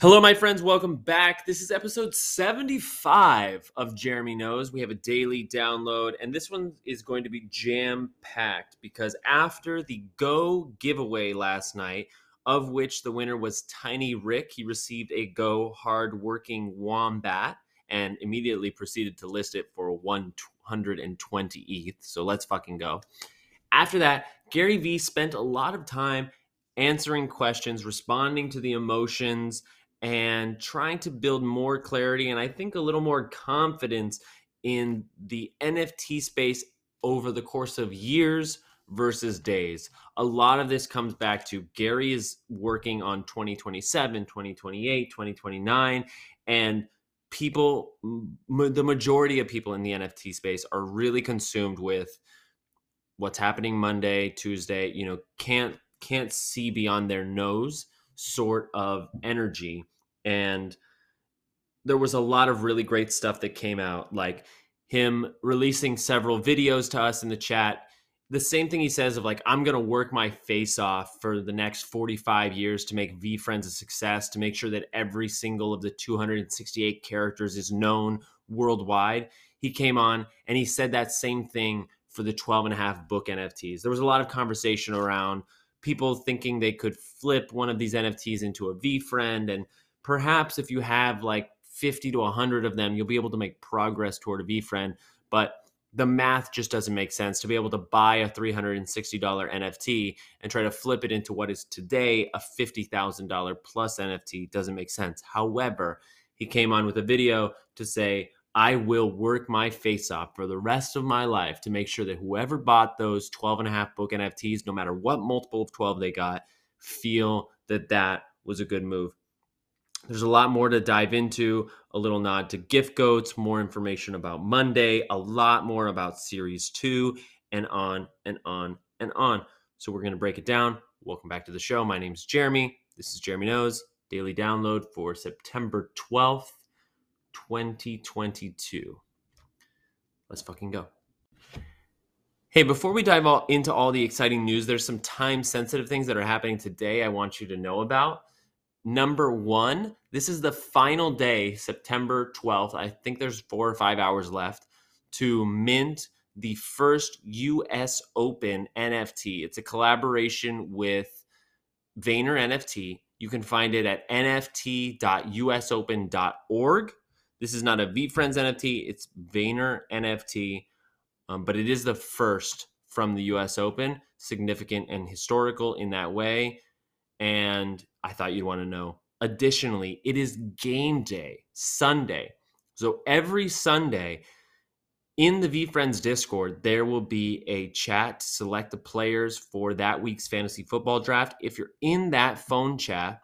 Hello, my friends. Welcome back. This is episode 75 of Jeremy Knows. We have a daily download, and this one is going to be jam packed because after the Go giveaway last night, of which the winner was Tiny Rick, he received a Go hard-working wombat and immediately proceeded to list it for 120 ETH. So let's fucking go. After that, Gary Vee spent a lot of time answering questions, responding to the emotions and trying to build more clarity and I think a little more confidence in the NFT space over the course of years versus days. A lot of this comes back to Gary is working on 2027, 2028, 2029 and people the majority of people in the NFT space are really consumed with what's happening Monday, Tuesday, you know, can't can't see beyond their nose sort of energy. And there was a lot of really great stuff that came out, like him releasing several videos to us in the chat. The same thing he says of like, I'm going to work my face off for the next 45 years to make V Friends a success, to make sure that every single of the 268 characters is known worldwide. He came on and he said that same thing for the 12 and a half book NFTs. There was a lot of conversation around people thinking they could flip one of these NFTs into a V friend. And perhaps if you have like 50 to 100 of them, you'll be able to make progress toward a V friend. But the math just doesn't make sense to be able to buy a $360 NFT and try to flip it into what is today a $50,000 plus NFT doesn't make sense. However, he came on with a video to say, I will work my face off for the rest of my life to make sure that whoever bought those 12 and a half book NFTs, no matter what multiple of 12 they got, feel that that was a good move. There's a lot more to dive into, a little nod to gift goats, more information about Monday, a lot more about series two, and on and on and on. So we're going to break it down. Welcome back to the show. My name is Jeremy. This is Jeremy Knows, daily download for September 12th, 2022. Let's fucking go. Hey, before we dive all into all the exciting news, there's some time sensitive things that are happening today I want you to know about. Number one, this is the final day, September 12th. I think there's four or five hours left to mint the first US Open NFT. It's a collaboration with Vayner NFT. You can find it at nft.usopen.org. This is not a VeeFriends NFT, it's Vayner NFT, um, but it is the first from the US Open, significant and historical in that way. And I thought you'd want to know. Additionally, it is game day, Sunday. So every Sunday in the VeeFriends Discord, there will be a chat to select the players for that week's fantasy football draft. If you're in that phone chat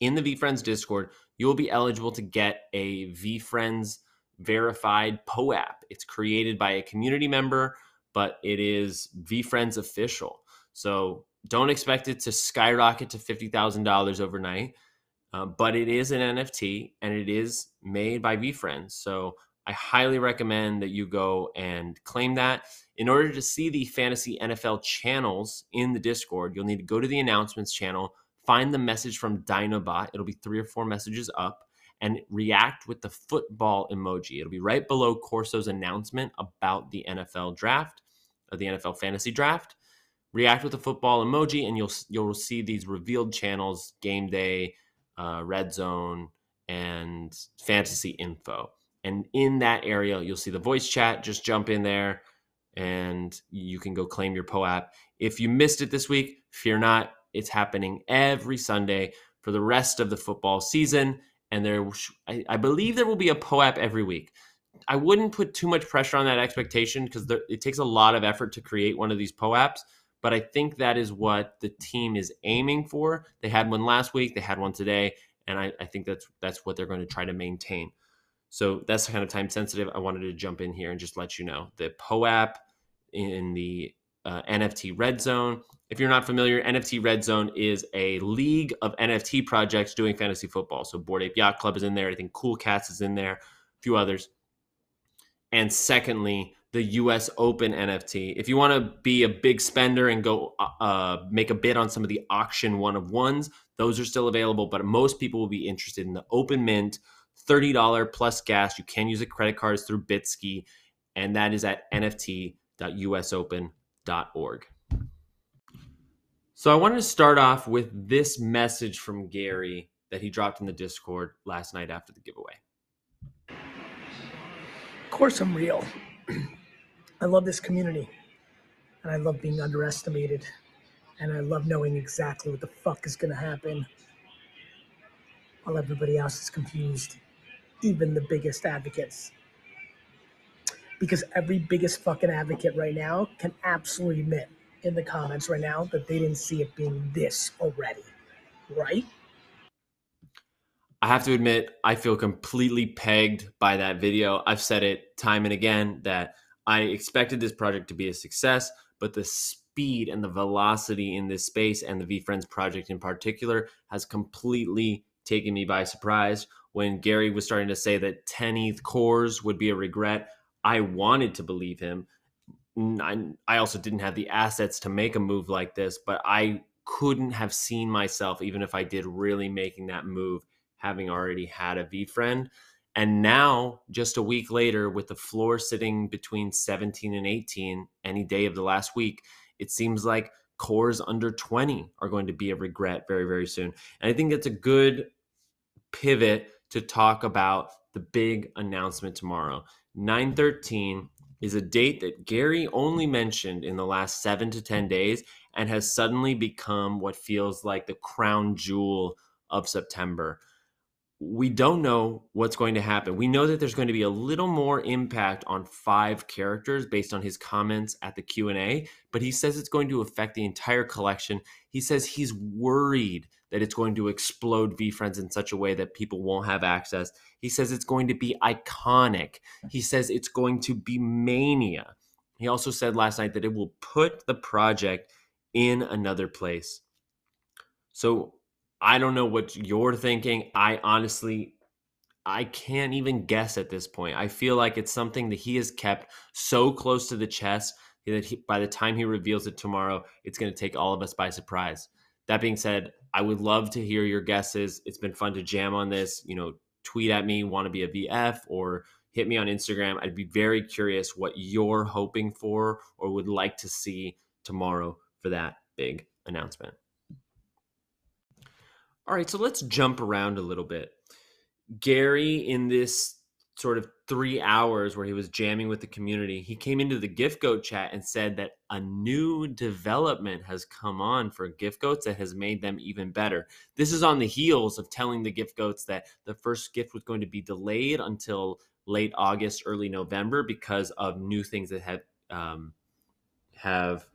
in the VeeFriends Discord, you will be eligible to get a VeeFriends verified POAP. It's created by a community member, but it is VeeFriends official. So don't expect it to skyrocket to $50,000 overnight, uh, but it is an NFT and it is made by VeeFriends. So I highly recommend that you go and claim that. In order to see the fantasy NFL channels in the Discord, you'll need to go to the announcements channel, find the message from Dinobot. It'll be three or four messages up, and react with the football emoji. It'll be right below Corso's announcement about the NFL draft, or the NFL fantasy draft. React with the football emoji, and you'll you'll see these revealed channels: game day, uh, red zone, and fantasy info. And in that area, you'll see the voice chat. Just jump in there and you can go claim your POAP. If you missed it this week, fear not. It's happening every Sunday for the rest of the football season. And there, I, I believe there will be a POAP every week. I wouldn't put too much pressure on that expectation because it takes a lot of effort to create one of these POAPs. But I think that is what the team is aiming for. They had one last week, they had one today, and I, I think that's that's what they're going to try to maintain. So that's kind of time sensitive. I wanted to jump in here and just let you know the POAP in the uh, NFT Red Zone. If you're not familiar, NFT Red Zone is a league of NFT projects doing fantasy football. So Bored Ape Yacht Club is in there. I think Cool Cats is in there, a few others. And secondly, the US Open NFT. If you want to be a big spender and go uh, make a bid on some of the auction one of ones, Those are still available, but most people will be interested in the open mint, $30 plus gas. You can use a credit cards through Bitski, and that is at nft.usopen.org. So I wanted to start off with this message from Gary that he dropped in the Discord last night after the giveaway. Of course, I'm real. I love this community, and I love being underestimated, and I love knowing exactly what the fuck is going to happen while everybody else is confused, even the biggest advocates. Because every biggest fucking advocate right now can absolutely admit in the comments right now that they didn't see it being this already, right? I have to admit, I feel completely pegged by that video. I've said it time and again that I expected this project to be a success, but the speed and the velocity in this space and the V Friends project in particular has completely taken me by surprise. When Gary was starting to say that 10 ETH cores would be a regret, I wanted to believe him I, I also didn't have the assets to make a move like this, but I couldn't have seen myself, even if I did really making that move, having already had a V friend. And now, just a week later, with the floor sitting between 17 and 18 any day of the last week, it seems like cores under 20 are going to be a regret very, very soon. And I think that's a good pivot to talk about the big announcement tomorrow. 913 is a date that Gary only mentioned in the last seven to 10 days and has suddenly become what feels like the crown jewel of September. We don't know what's going to happen. We know that there's going to be a little more impact on five characters based on his comments at the Q&A, but he says it's going to affect the entire collection. He says he's worried that it's going to explode VeeFriends in such a way that people won't have access. He says it's going to be iconic. He says it's going to be mania. He also said last night that it will put the project in another place. So I don't know what you're thinking. I honestly I can't even guess at this point. I feel like it's something that he has kept so close to the chest that he, by the time he reveals it tomorrow, it's going to take all of us by surprise. That being said, I would love to hear your guesses. It's been fun to jam on this. You know, tweet at me, want to be a VF, or hit me on Instagram. I'd be very curious what you're hoping for or would like to see tomorrow for that big announcement. All right, so let's jump around a little bit. Gary, in this sort of three hours where he was jamming with the community, he came into the Gift Goat chat and said that a new development has come on for Gift Goats that has made them even better. This is on the heels of telling the Gift Goats that the first gift was going to be delayed until late August, early November because of new things that have um, have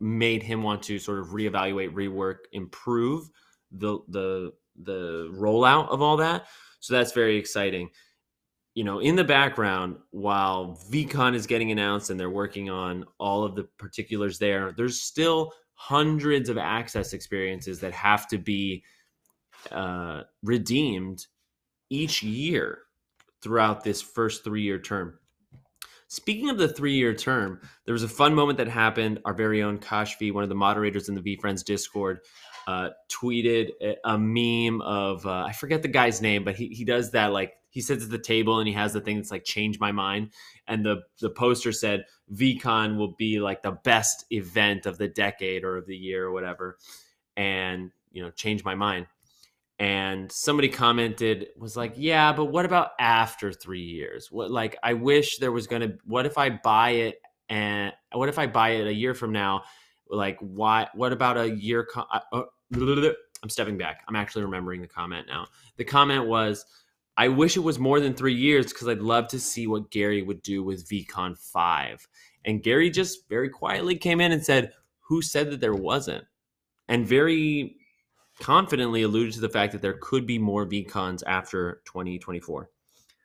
made him want to sort of reevaluate, rework, improve the the the rollout of all that. So that's very exciting you know, in the background, while VeeCon is getting announced and they're working on all of the particulars there, there's still hundreds of access experiences that have to be uh, redeemed each year throughout this first three year term. Speaking of the three year term, there was a fun moment that happened. Our very own Kashfi, one of the moderators in the VeeFriends Discord, uh, tweeted a, meme of, uh, I forget the guy's name, but he, he does that like he sits at the table and he has the thing that's like change my mind. And the the poster said VeeCon will be like the best event of the decade or of the year or whatever. And you know change my mind. And somebody commented was like yeah but what about after 3 years? What like I wish there was to what if I buy it and what if I buy it a year from now? Like why what about a year uh, uh, I'm stepping back I'm actually remembering the comment now the comment was I wish it was more than three years because I'd love to see what Gary would do with VeeCon 5. And Gary just very quietly came in and said, Who said that there wasn't? And very confidently alluded to the fact that there could be more VeeCons after 2024.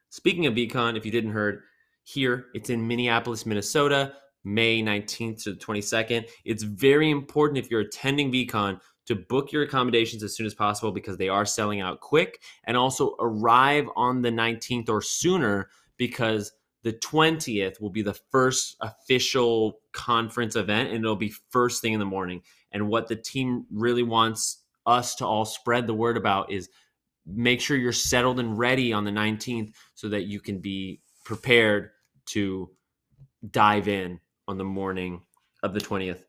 Speaking of VeeCon, if you didn't heard, here it's in Minneapolis, Minnesota, May 19th to the 22nd. It's very important if you're attending VeeCon to book your accommodations as soon as possible because they are selling out quick and also arrive on the 19th or sooner because the 20th will be the first official conference event and it'll be first thing in the morning and what the team really wants us to all spread the word about is make sure you're settled and ready on the 19th so that you can be prepared to dive in on the morning of the 20th.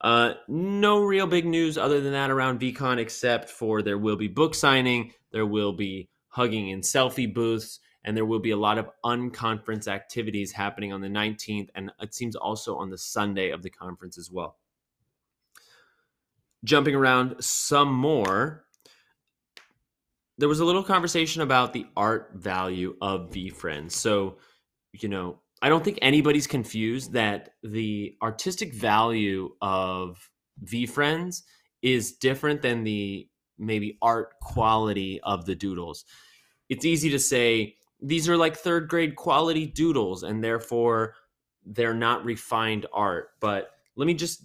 Uh, no real big news other than that around VeeCon, except for there will be book signing, there will be hugging in selfie booths, and there will be a lot of unconference activities happening on the 19th, and it seems also on the Sunday of the conference as well. Jumping around some more, there was a little conversation about the art value of VFriends. So, you know, I don't think anybody's confused that the artistic value of V Friends is different than the maybe art quality of the doodles. It's easy to say these are like third grade quality doodles and therefore they're not refined art. But let me just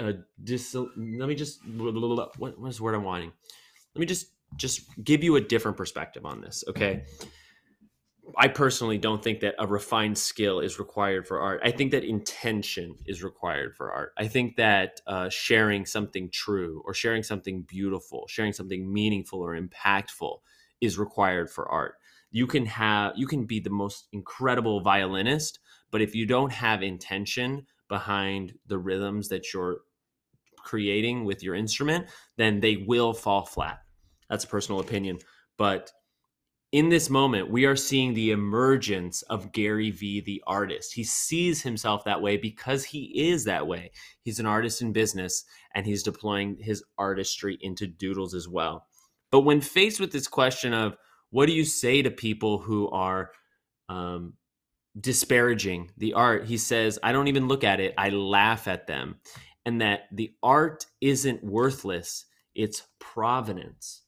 uh, dis- let me just what was the word I'm wanting? Let me just just give you a different perspective on this, okay? I personally don't think that a refined skill is required for art. I think that intention is required for art. I think that uh, sharing something true or sharing something beautiful, sharing something meaningful or impactful is required for art. You can have you can be the most incredible violinist, but if you don't have intention behind the rhythms that you're creating with your instrument, then they will fall flat. That's a personal opinion, but in this moment, we are seeing the emergence of Gary Vee, the artist. He sees himself that way because he is that way. He's an artist in business and he's deploying his artistry into doodles as well. But when faced with this question of what do you say to people who are um, disparaging the art, he says, I don't even look at it, I laugh at them. And that the art isn't worthless, it's provenance.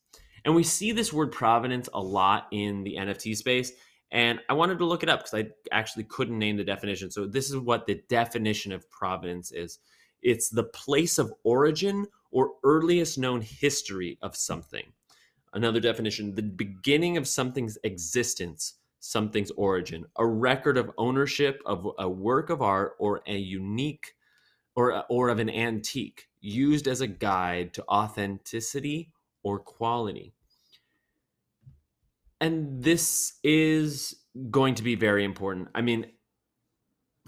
And we see this word provenance a lot in the NFT space. And I wanted to look it up because I actually couldn't name the definition. So, this is what the definition of provenance is it's the place of origin or earliest known history of something. Another definition the beginning of something's existence, something's origin, a record of ownership of a work of art or a unique or, or of an antique used as a guide to authenticity or quality. And this is going to be very important. I mean,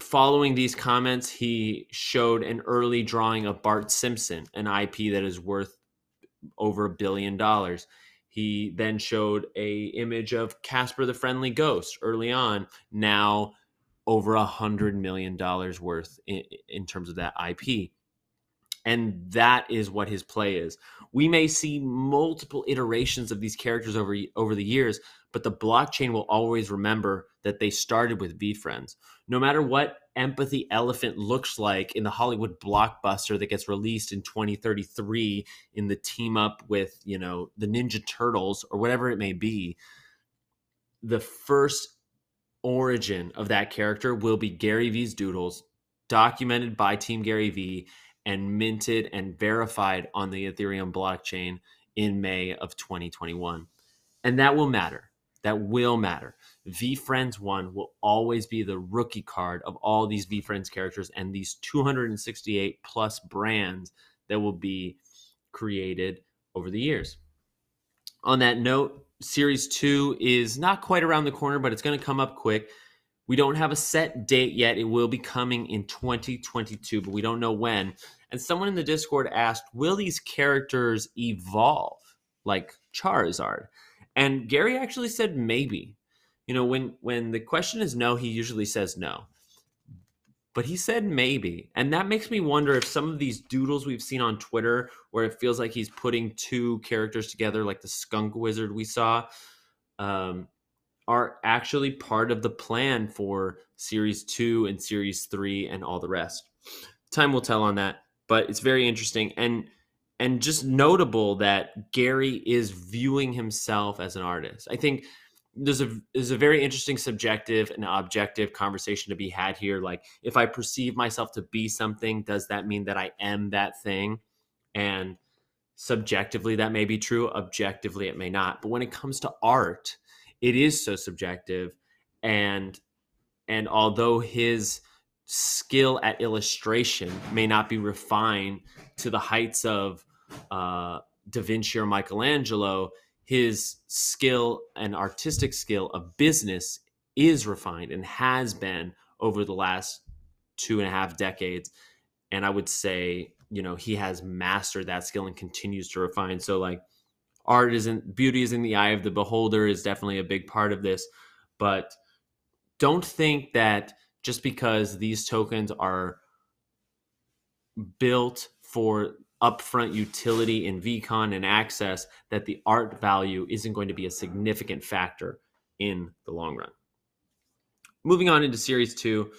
following these comments, he showed an early drawing of Bart Simpson, an IP that is worth over a billion dollars. He then showed a image of Casper the Friendly Ghost early on, now over a hundred million dollars worth in, in terms of that IP. And that is what his play is. We may see multiple iterations of these characters over over the years, but the blockchain will always remember that they started with V Friends. No matter what Empathy Elephant looks like in the Hollywood blockbuster that gets released in 2033 in the team up with, you know, the Ninja Turtles or whatever it may be, the first origin of that character will be Gary Vee's doodles documented by Team Gary Vee and minted and verified on the Ethereum blockchain in May of 2021. And that will matter. That will matter. VeeFriends 1 will always be the rookie card of all these VeeFriends characters and these 268 plus brands that will be created over the years. On that note, Series 2 is not quite around the corner, but it's going to come up quick. We don't have a set date yet. It will be coming in 2022, but we don't know when. And someone in the Discord asked, Will these characters evolve like Charizard? And Gary actually said maybe. You know, when when the question is no, he usually says no. But he said maybe. And that makes me wonder if some of these doodles we've seen on Twitter where it feels like he's putting two characters together like the skunk wizard we saw um, are actually part of the plan for series two and series three and all the rest. Time will tell on that, but it's very interesting and and just notable that Gary is viewing himself as an artist. I think there's a there's a very interesting subjective and objective conversation to be had here. Like, if I perceive myself to be something, does that mean that I am that thing? And subjectively, that may be true. Objectively, it may not. But when it comes to art, it is so subjective and and although his skill at illustration may not be refined to the heights of uh, Da Vinci or Michelangelo, his skill and artistic skill of business is refined and has been over the last two and a half decades. And I would say, you know, he has mastered that skill and continues to refine. So, like, art isn't beauty is in the eye of the beholder is definitely a big part of this. But don't think that just because these tokens are built for upfront utility in VeeCon and access, that the art value isn't going to be a significant factor in the long run. Moving on into series two,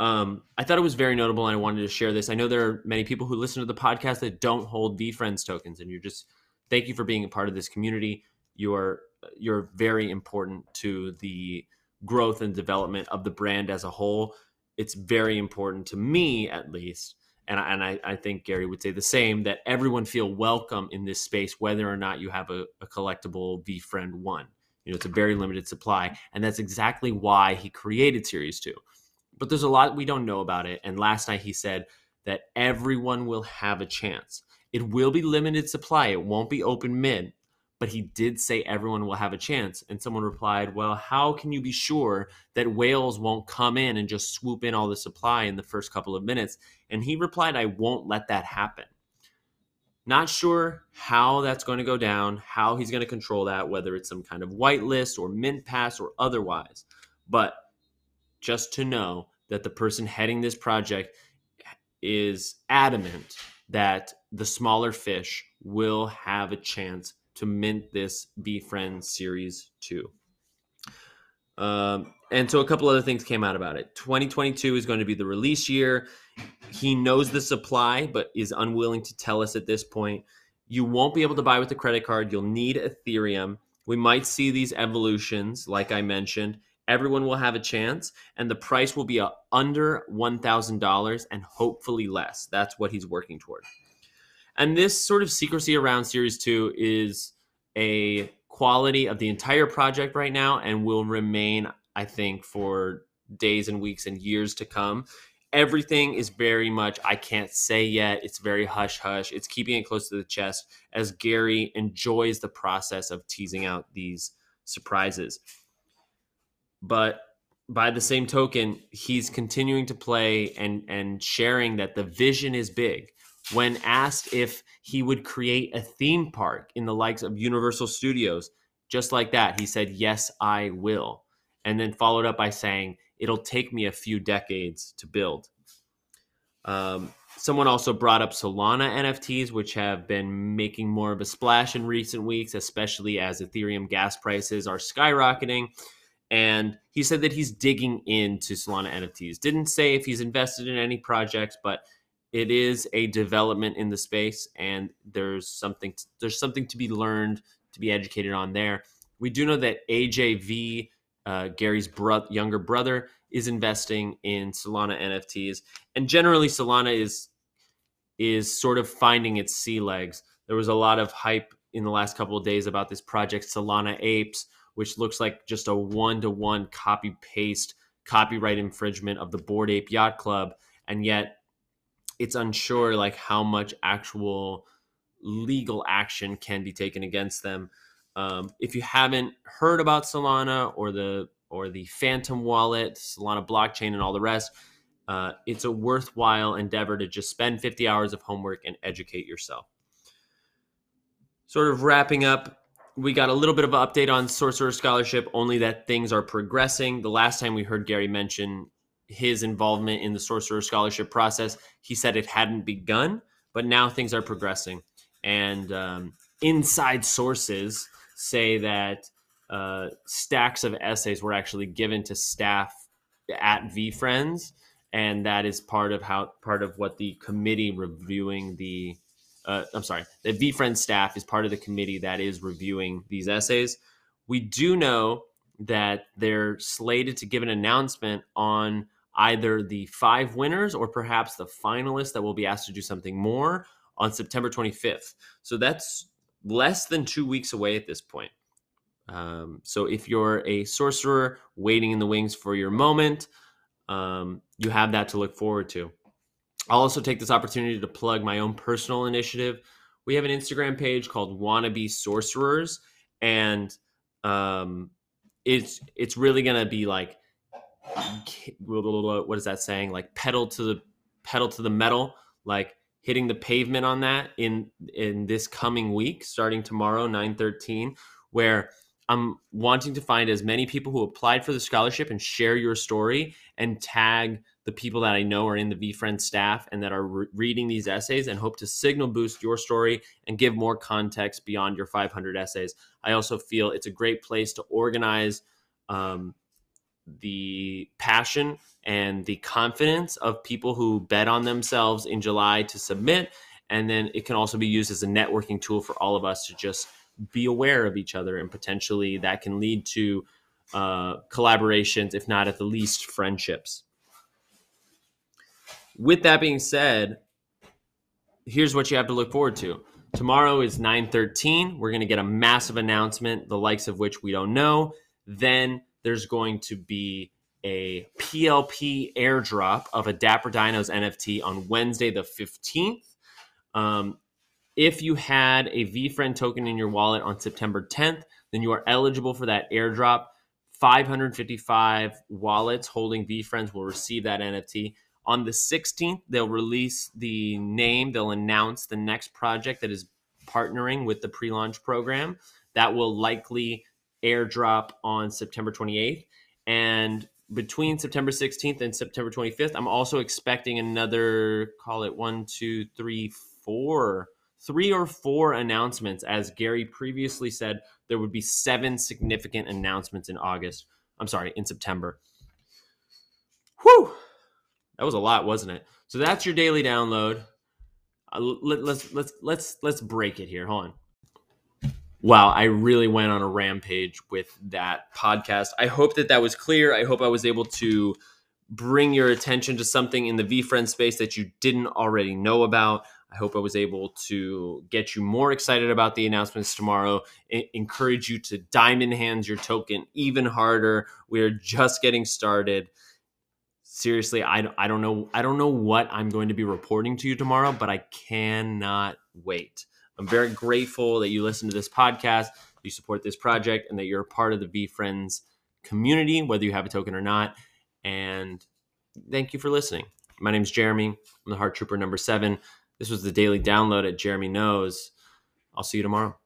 um, I thought it was very notable and I wanted to share this. I know there are many people who listen to the podcast that don't hold VeeFriends tokens, and you're just thank you for being a part of this community. You are you're very important to the growth and development of the brand as a whole. It's very important to me, at least, and I, and I, I think Gary would say the same that everyone feel welcome in this space, whether or not you have a, a collectible VeeFriend one. You know, it's a very limited supply, and that's exactly why he created Series Two. But there's a lot we don't know about it. And last night he said that everyone will have a chance. It will be limited supply. It won't be open mid, but he did say everyone will have a chance. And someone replied, Well, how can you be sure that whales won't come in and just swoop in all the supply in the first couple of minutes? And he replied, I won't let that happen. Not sure how that's going to go down, how he's going to control that, whether it's some kind of whitelist or mint pass or otherwise. But just to know that the person heading this project is adamant that the smaller fish will have a chance to mint this VeeFriend Series 2. Um, and so a couple other things came out about it. 2022 is going to be the release year. He knows the supply, but is unwilling to tell us at this point. You won't be able to buy with a credit card. You'll need Ethereum. We might see these evolutions, like I mentioned. Everyone will have a chance, and the price will be a, under $1,000 and hopefully less. That's what he's working toward. And this sort of secrecy around Series 2 is a quality of the entire project right now and will remain, I think, for days and weeks and years to come. Everything is very much, I can't say yet. It's very hush hush. It's keeping it close to the chest as Gary enjoys the process of teasing out these surprises. But by the same token, he's continuing to play and and sharing that the vision is big when asked if he would create a theme park in the likes of Universal Studios, just like that, he said, Yes, I will. And then followed up by saying, It'll take me a few decades to build. Um, someone also brought up Solana NFTs, which have been making more of a splash in recent weeks, especially as Ethereum gas prices are skyrocketing. And he said that he's digging into Solana NFTs. Didn't say if he's invested in any projects, but it is a development in the space and there's something to, there's something to be learned to be educated on there. We do know that ajv uh, gary's bro- younger brother is investing in solana nfts and generally solana is is sort of finding its sea legs. There was a lot of hype in the last couple of days about this project solana apes which looks like just a one-to-one copy paste copyright infringement of the Bored Ape Yacht Club and yet it's unsure like how much actual legal action can be taken against them. Um, if you haven't heard about Solana or the or the Phantom Wallet, Solana blockchain, and all the rest, uh, it's a worthwhile endeavor to just spend 50 hours of homework and educate yourself. Sort of wrapping up, we got a little bit of an update on Sorcerer Scholarship, only that things are progressing. The last time we heard Gary mention his involvement in the Sorcerer Scholarship process. He said it hadn't begun, but now things are progressing. And um, inside sources say that uh, stacks of essays were actually given to staff at V Friends, and that is part of how part of what the committee reviewing the. Uh, I'm sorry, the VeeFriends staff is part of the committee that is reviewing these essays. We do know that they're slated to give an announcement on either the five winners or perhaps the finalists that will be asked to do something more on September 25th. So that's less than two weeks away at this point. Um, so if you're a sorcerer waiting in the wings for your moment, um, you have that to look forward to. I'll also take this opportunity to plug my own personal initiative, we have an Instagram page called Wannabe Sorcerers, and um, it's it's really gonna be like what is that saying? Like pedal to the pedal to the metal, like hitting the pavement on that in in this coming week, starting tomorrow, nine thirteen, where I'm wanting to find as many people who applied for the scholarship and share your story and tag the people that I know are in the VFriend staff and that are re- reading these essays and hope to signal boost your story and give more context beyond your 500 essays. I also feel it's a great place to organize um, the passion and the confidence of people who bet on themselves in July to submit. And then it can also be used as a networking tool for all of us to just be aware of each other. And potentially that can lead to uh, collaborations, if not at the least friendships. With that being said, here's what you have to look forward to. Tomorrow is 9:13. We're going to get a massive announcement, the likes of which we don't know. Then there's going to be a PLP airdrop of a Dapper Dinos NFT on Wednesday, the 15th. Um, if you had a VFriend token in your wallet on September 10th, then you are eligible for that airdrop. 555 wallets holding VFriends will receive that NFT. On the 16th, they'll release the name, they'll announce the next project that is partnering with the pre launch program. That will likely airdrop on September 28th. And between September 16th and September 25th, I'm also expecting another, call it one, two, three, four, three or four announcements. As Gary previously said, there would be seven significant announcements in August. I'm sorry, in September. Whew! That was a lot, wasn't it? So that's your daily download. Uh, let, let's let's let's let's break it here. Hold on wow, I really went on a rampage with that podcast. I hope that that was clear. I hope I was able to bring your attention to something in the VFriend space that you didn't already know about. I hope I was able to get you more excited about the announcements tomorrow, I- encourage you to diamond hands your token even harder. We are just getting started. Seriously, I, I don't know I don't know what I'm going to be reporting to you tomorrow, but I cannot wait. I'm very grateful that you listen to this podcast, you support this project, and that you're a part of the VFriends community, whether you have a token or not. And thank you for listening. My name is Jeremy. I'm the Heart Trooper number seven. This was the daily download at Jeremy Knows. I'll see you tomorrow.